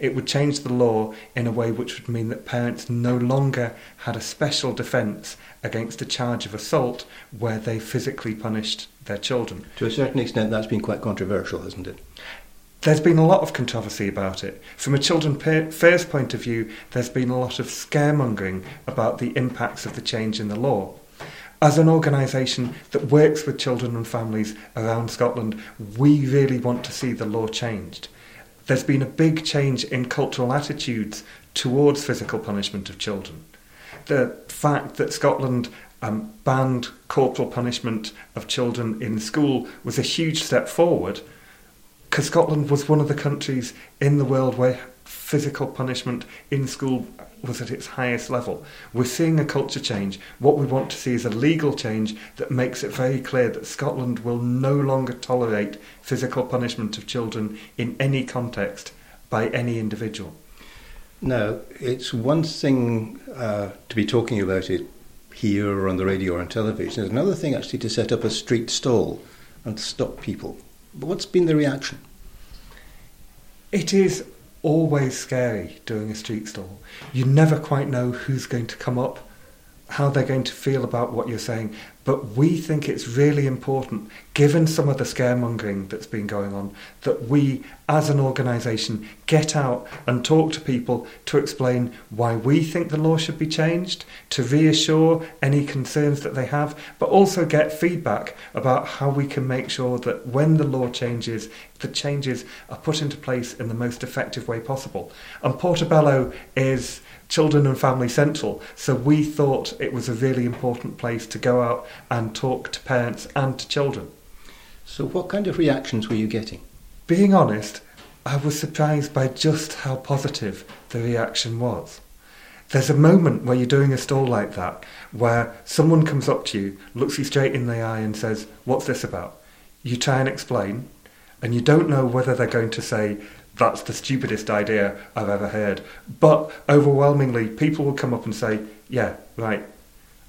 It would change the law in a way which would mean that parents no longer had a special defence against a charge of assault where they physically punished their children. To a certain extent, that's been quite controversial, hasn't it? There's been a lot of controversy about it. From a children first point of view, there's been a lot of scaremongering about the impacts of the change in the law. As an organisation that works with children and families around Scotland, we really want to see the law changed there's been a big change in cultural attitudes towards physical punishment of children. The fact that Scotland um, banned corporal punishment of children in school was a huge step forward because Scotland was one of the countries in the world where physical punishment in school was at its highest level. We're seeing a culture change. What we want to see is a legal change that makes it very clear that Scotland will no longer tolerate physical punishment of children in any context by any individual. Now, it's one thing uh, to be talking about it here or on the radio or on television. It's another thing actually to set up a street stall and stop people. But what's been the reaction? It is always scary doing a street stall. You never quite know who's going to come up, how they're going to feel about what you're saying. But we think it's really important, given some of the scaremongering that's been going on, that we, as an organisation, get out and talk to people to explain why we think the law should be changed, to reassure any concerns that they have, but also get feedback about how we can make sure that when the law changes, the changes are put into place in the most effective way possible. And Portobello is Children and Family Central. So we thought it was a really important place to go out and talk to parents and to children. So, what kind of reactions were you getting? Being honest, I was surprised by just how positive the reaction was. There's a moment where you're doing a stall like that where someone comes up to you, looks you straight in the eye, and says, What's this about? You try and explain, and you don't know whether they're going to say, that's the stupidest idea I've ever heard. But overwhelmingly, people will come up and say, yeah, right.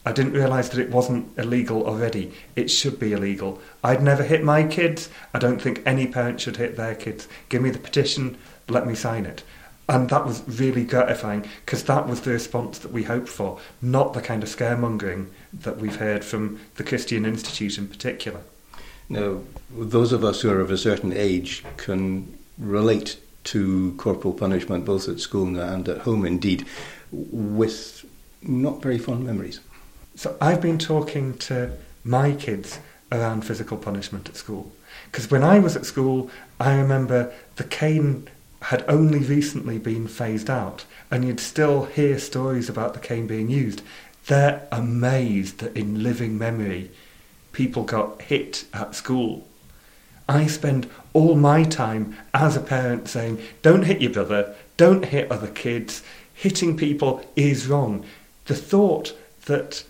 I didn't realise that it wasn't illegal already. It should be illegal. I'd never hit my kids. I don't think any parent should hit their kids. Give me the petition, let me sign it. And that was really gratifying because that was the response that we hoped for, not the kind of scaremongering that we've heard from the Christian Institute in particular. Now, those of us who are of a certain age can relate to corporal punishment both at school and at home, indeed, with not very fond memories. So I've been talking to my kids around physical punishment at school. Because when I was at school, I remember the cane had only recently been phased out, and you'd still hear stories about the cane being used. They're amazed that in living memory, people got hit at school I spend all my time as a parent saying, don't hit your brother, don't hit other kids, hitting people is wrong. The thought that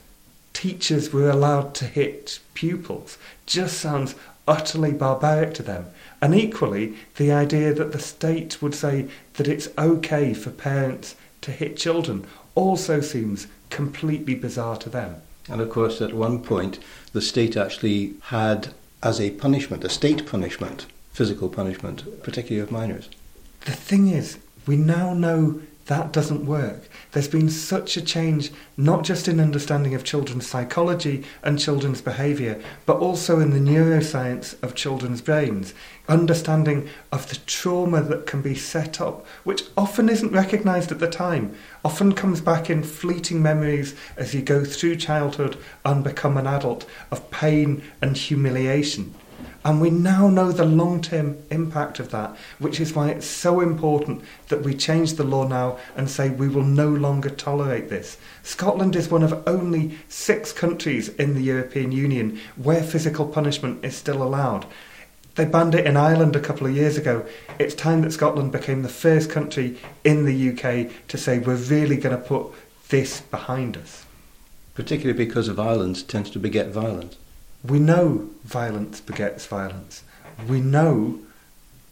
teachers were allowed to hit pupils just sounds utterly barbaric to them. And equally, the idea that the state would say that it's okay for parents to hit children also seems completely bizarre to them. And of course, at one point, the state actually had as a punishment, a state punishment, physical punishment, particularly of minors. The thing is, we now know that doesn't work. There's been such a change, not just in understanding of children's psychology and children's behaviour, but also in the neuroscience of children's brains, understanding of the trauma that can be set up, which often isn't recognised at the time, often comes back in fleeting memories as you go through childhood and become an adult, of pain and humiliation. And we now know the long term impact of that, which is why it's so important that we change the law now and say we will no longer tolerate this. Scotland is one of only six countries in the European Union where physical punishment is still allowed. They banned it in Ireland a couple of years ago. It's time that Scotland became the first country in the UK to say we're really going to put this behind us. Particularly because violence tends to beget violence. We know violence begets violence. We know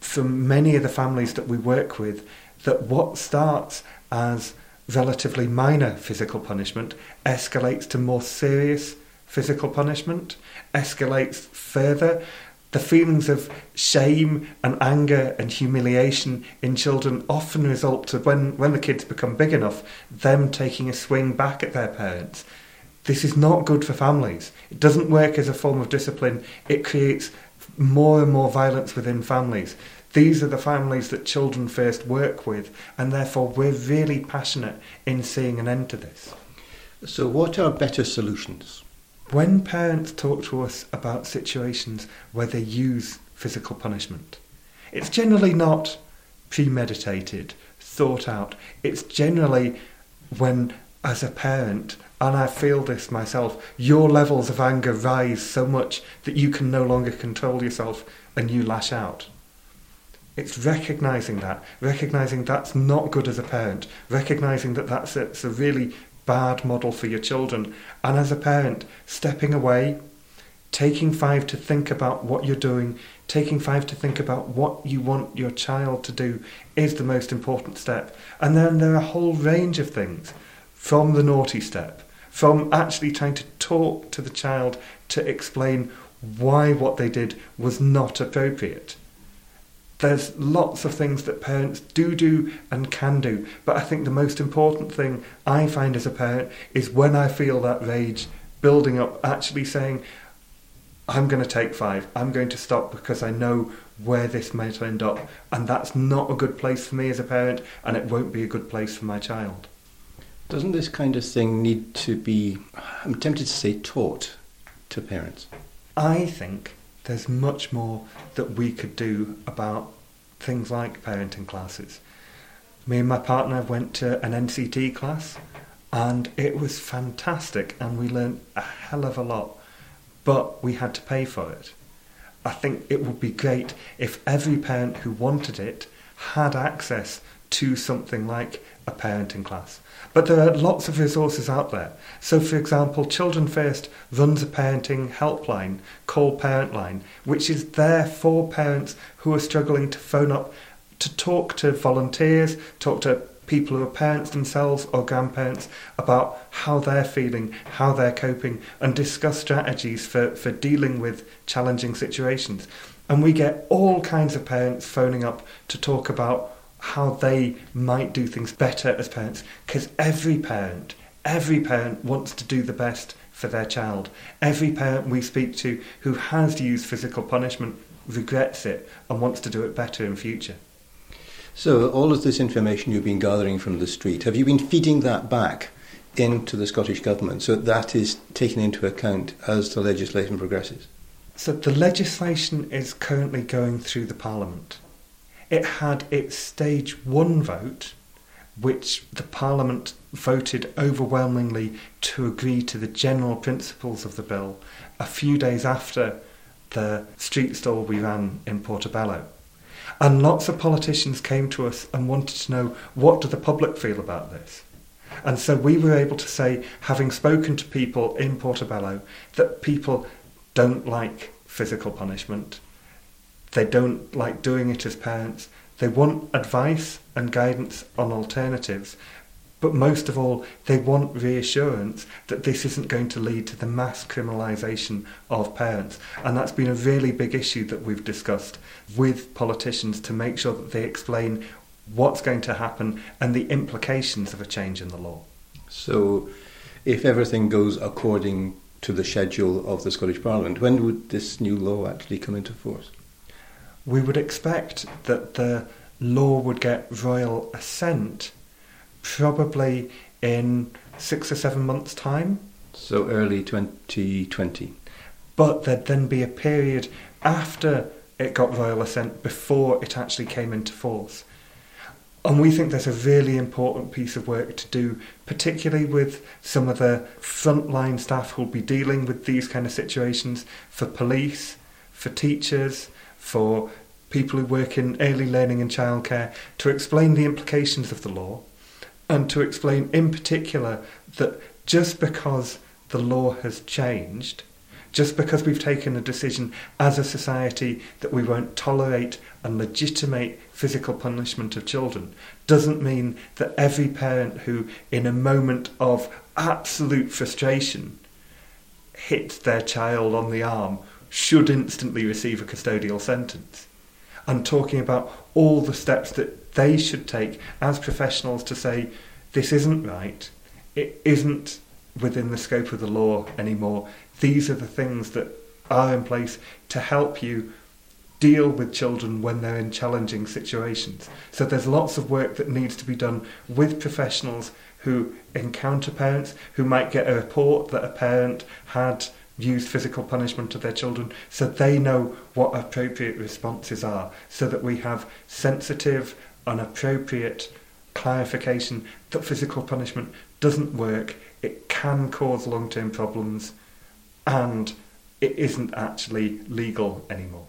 from many of the families that we work with that what starts as relatively minor physical punishment escalates to more serious physical punishment, escalates further. The feelings of shame and anger and humiliation in children often result to when, when the kids become big enough, them taking a swing back at their parents. This is not good for families. It doesn't work as a form of discipline. It creates more and more violence within families. These are the families that Children First work with, and therefore we're really passionate in seeing an end to this. So, what are better solutions? When parents talk to us about situations where they use physical punishment, it's generally not premeditated, thought out. It's generally when, as a parent, and I feel this myself, your levels of anger rise so much that you can no longer control yourself and you lash out. It's recognizing that, recognizing that's not good as a parent, recognizing that that's a, it's a really bad model for your children, and as a parent, stepping away, taking five to think about what you're doing, taking five to think about what you want your child to do is the most important step. And then there are a whole range of things from the naughty step, from actually trying to talk to the child to explain why what they did was not appropriate there's lots of things that parents do do and can do. But I think the most important thing I find as a parent is when I feel that rage building up, actually saying, I'm going to take five. I'm going to stop because I know where this might end up. And that's not a good place for me as a parent, and it won't be a good place for my child. Doesn't this kind of thing need to be, I'm tempted to say, taught to parents? I think there's much more that we could do about things like parenting classes. Me and my partner went to an NCT class and it was fantastic and we learned a hell of a lot, but we had to pay for it. I think it would be great if every parent who wanted it had access to something like a parenting class. But there are lots of resources out there. So, for example, Children First runs a parenting helpline called Parentline, which is there for parents who are struggling to phone up to talk to volunteers, talk to people who are parents themselves or grandparents about how they're feeling, how they're coping, and discuss strategies for, for dealing with challenging situations. And we get all kinds of parents phoning up to talk about how they might do things better as parents because every parent every parent wants to do the best for their child. Every parent we speak to who has used physical punishment regrets it and wants to do it better in future. So all of this information you've been gathering from the street have you been feeding that back into the Scottish Government so that is taken into account as the legislation progresses? So the legislation is currently going through the Parliament it had its stage one vote, which the Parliament voted overwhelmingly to agree to the general principles of the bill a few days after the street stall we ran in Portobello. And lots of politicians came to us and wanted to know what do the public feel about this. And so we were able to say, having spoken to people in Portobello, that people don't like physical punishment. They don't like doing it as parents. They want advice and guidance on alternatives. But most of all, they want reassurance that this isn't going to lead to the mass criminalisation of parents. And that's been a really big issue that we've discussed with politicians to make sure that they explain what's going to happen and the implications of a change in the law. So, if everything goes according to the schedule of the Scottish Parliament, when would this new law actually come into force? We would expect that the law would get royal assent probably in six or seven months' time. So early 2020. But there'd then be a period after it got royal assent before it actually came into force. And we think there's a really important piece of work to do, particularly with some of the frontline staff who'll be dealing with these kind of situations for police, for teachers, for people who work in early learning and childcare to explain the implications of the law and to explain in particular that just because the law has changed, just because we've taken a decision as a society that we won't tolerate and legitimate physical punishment of children, doesn't mean that every parent who, in a moment of absolute frustration, hits their child on the arm should instantly receive a custodial sentence. And talking about all the steps that they should take as professionals to say, this isn't right, it isn't within the scope of the law anymore. These are the things that are in place to help you deal with children when they're in challenging situations. So there's lots of work that needs to be done with professionals who encounter parents, who might get a report that a parent had used physical punishment of their children, so they know what appropriate responses are, so that we have sensitive and appropriate clarification that physical punishment doesn't work, it can cause long term problems, and it isn't actually legal anymore.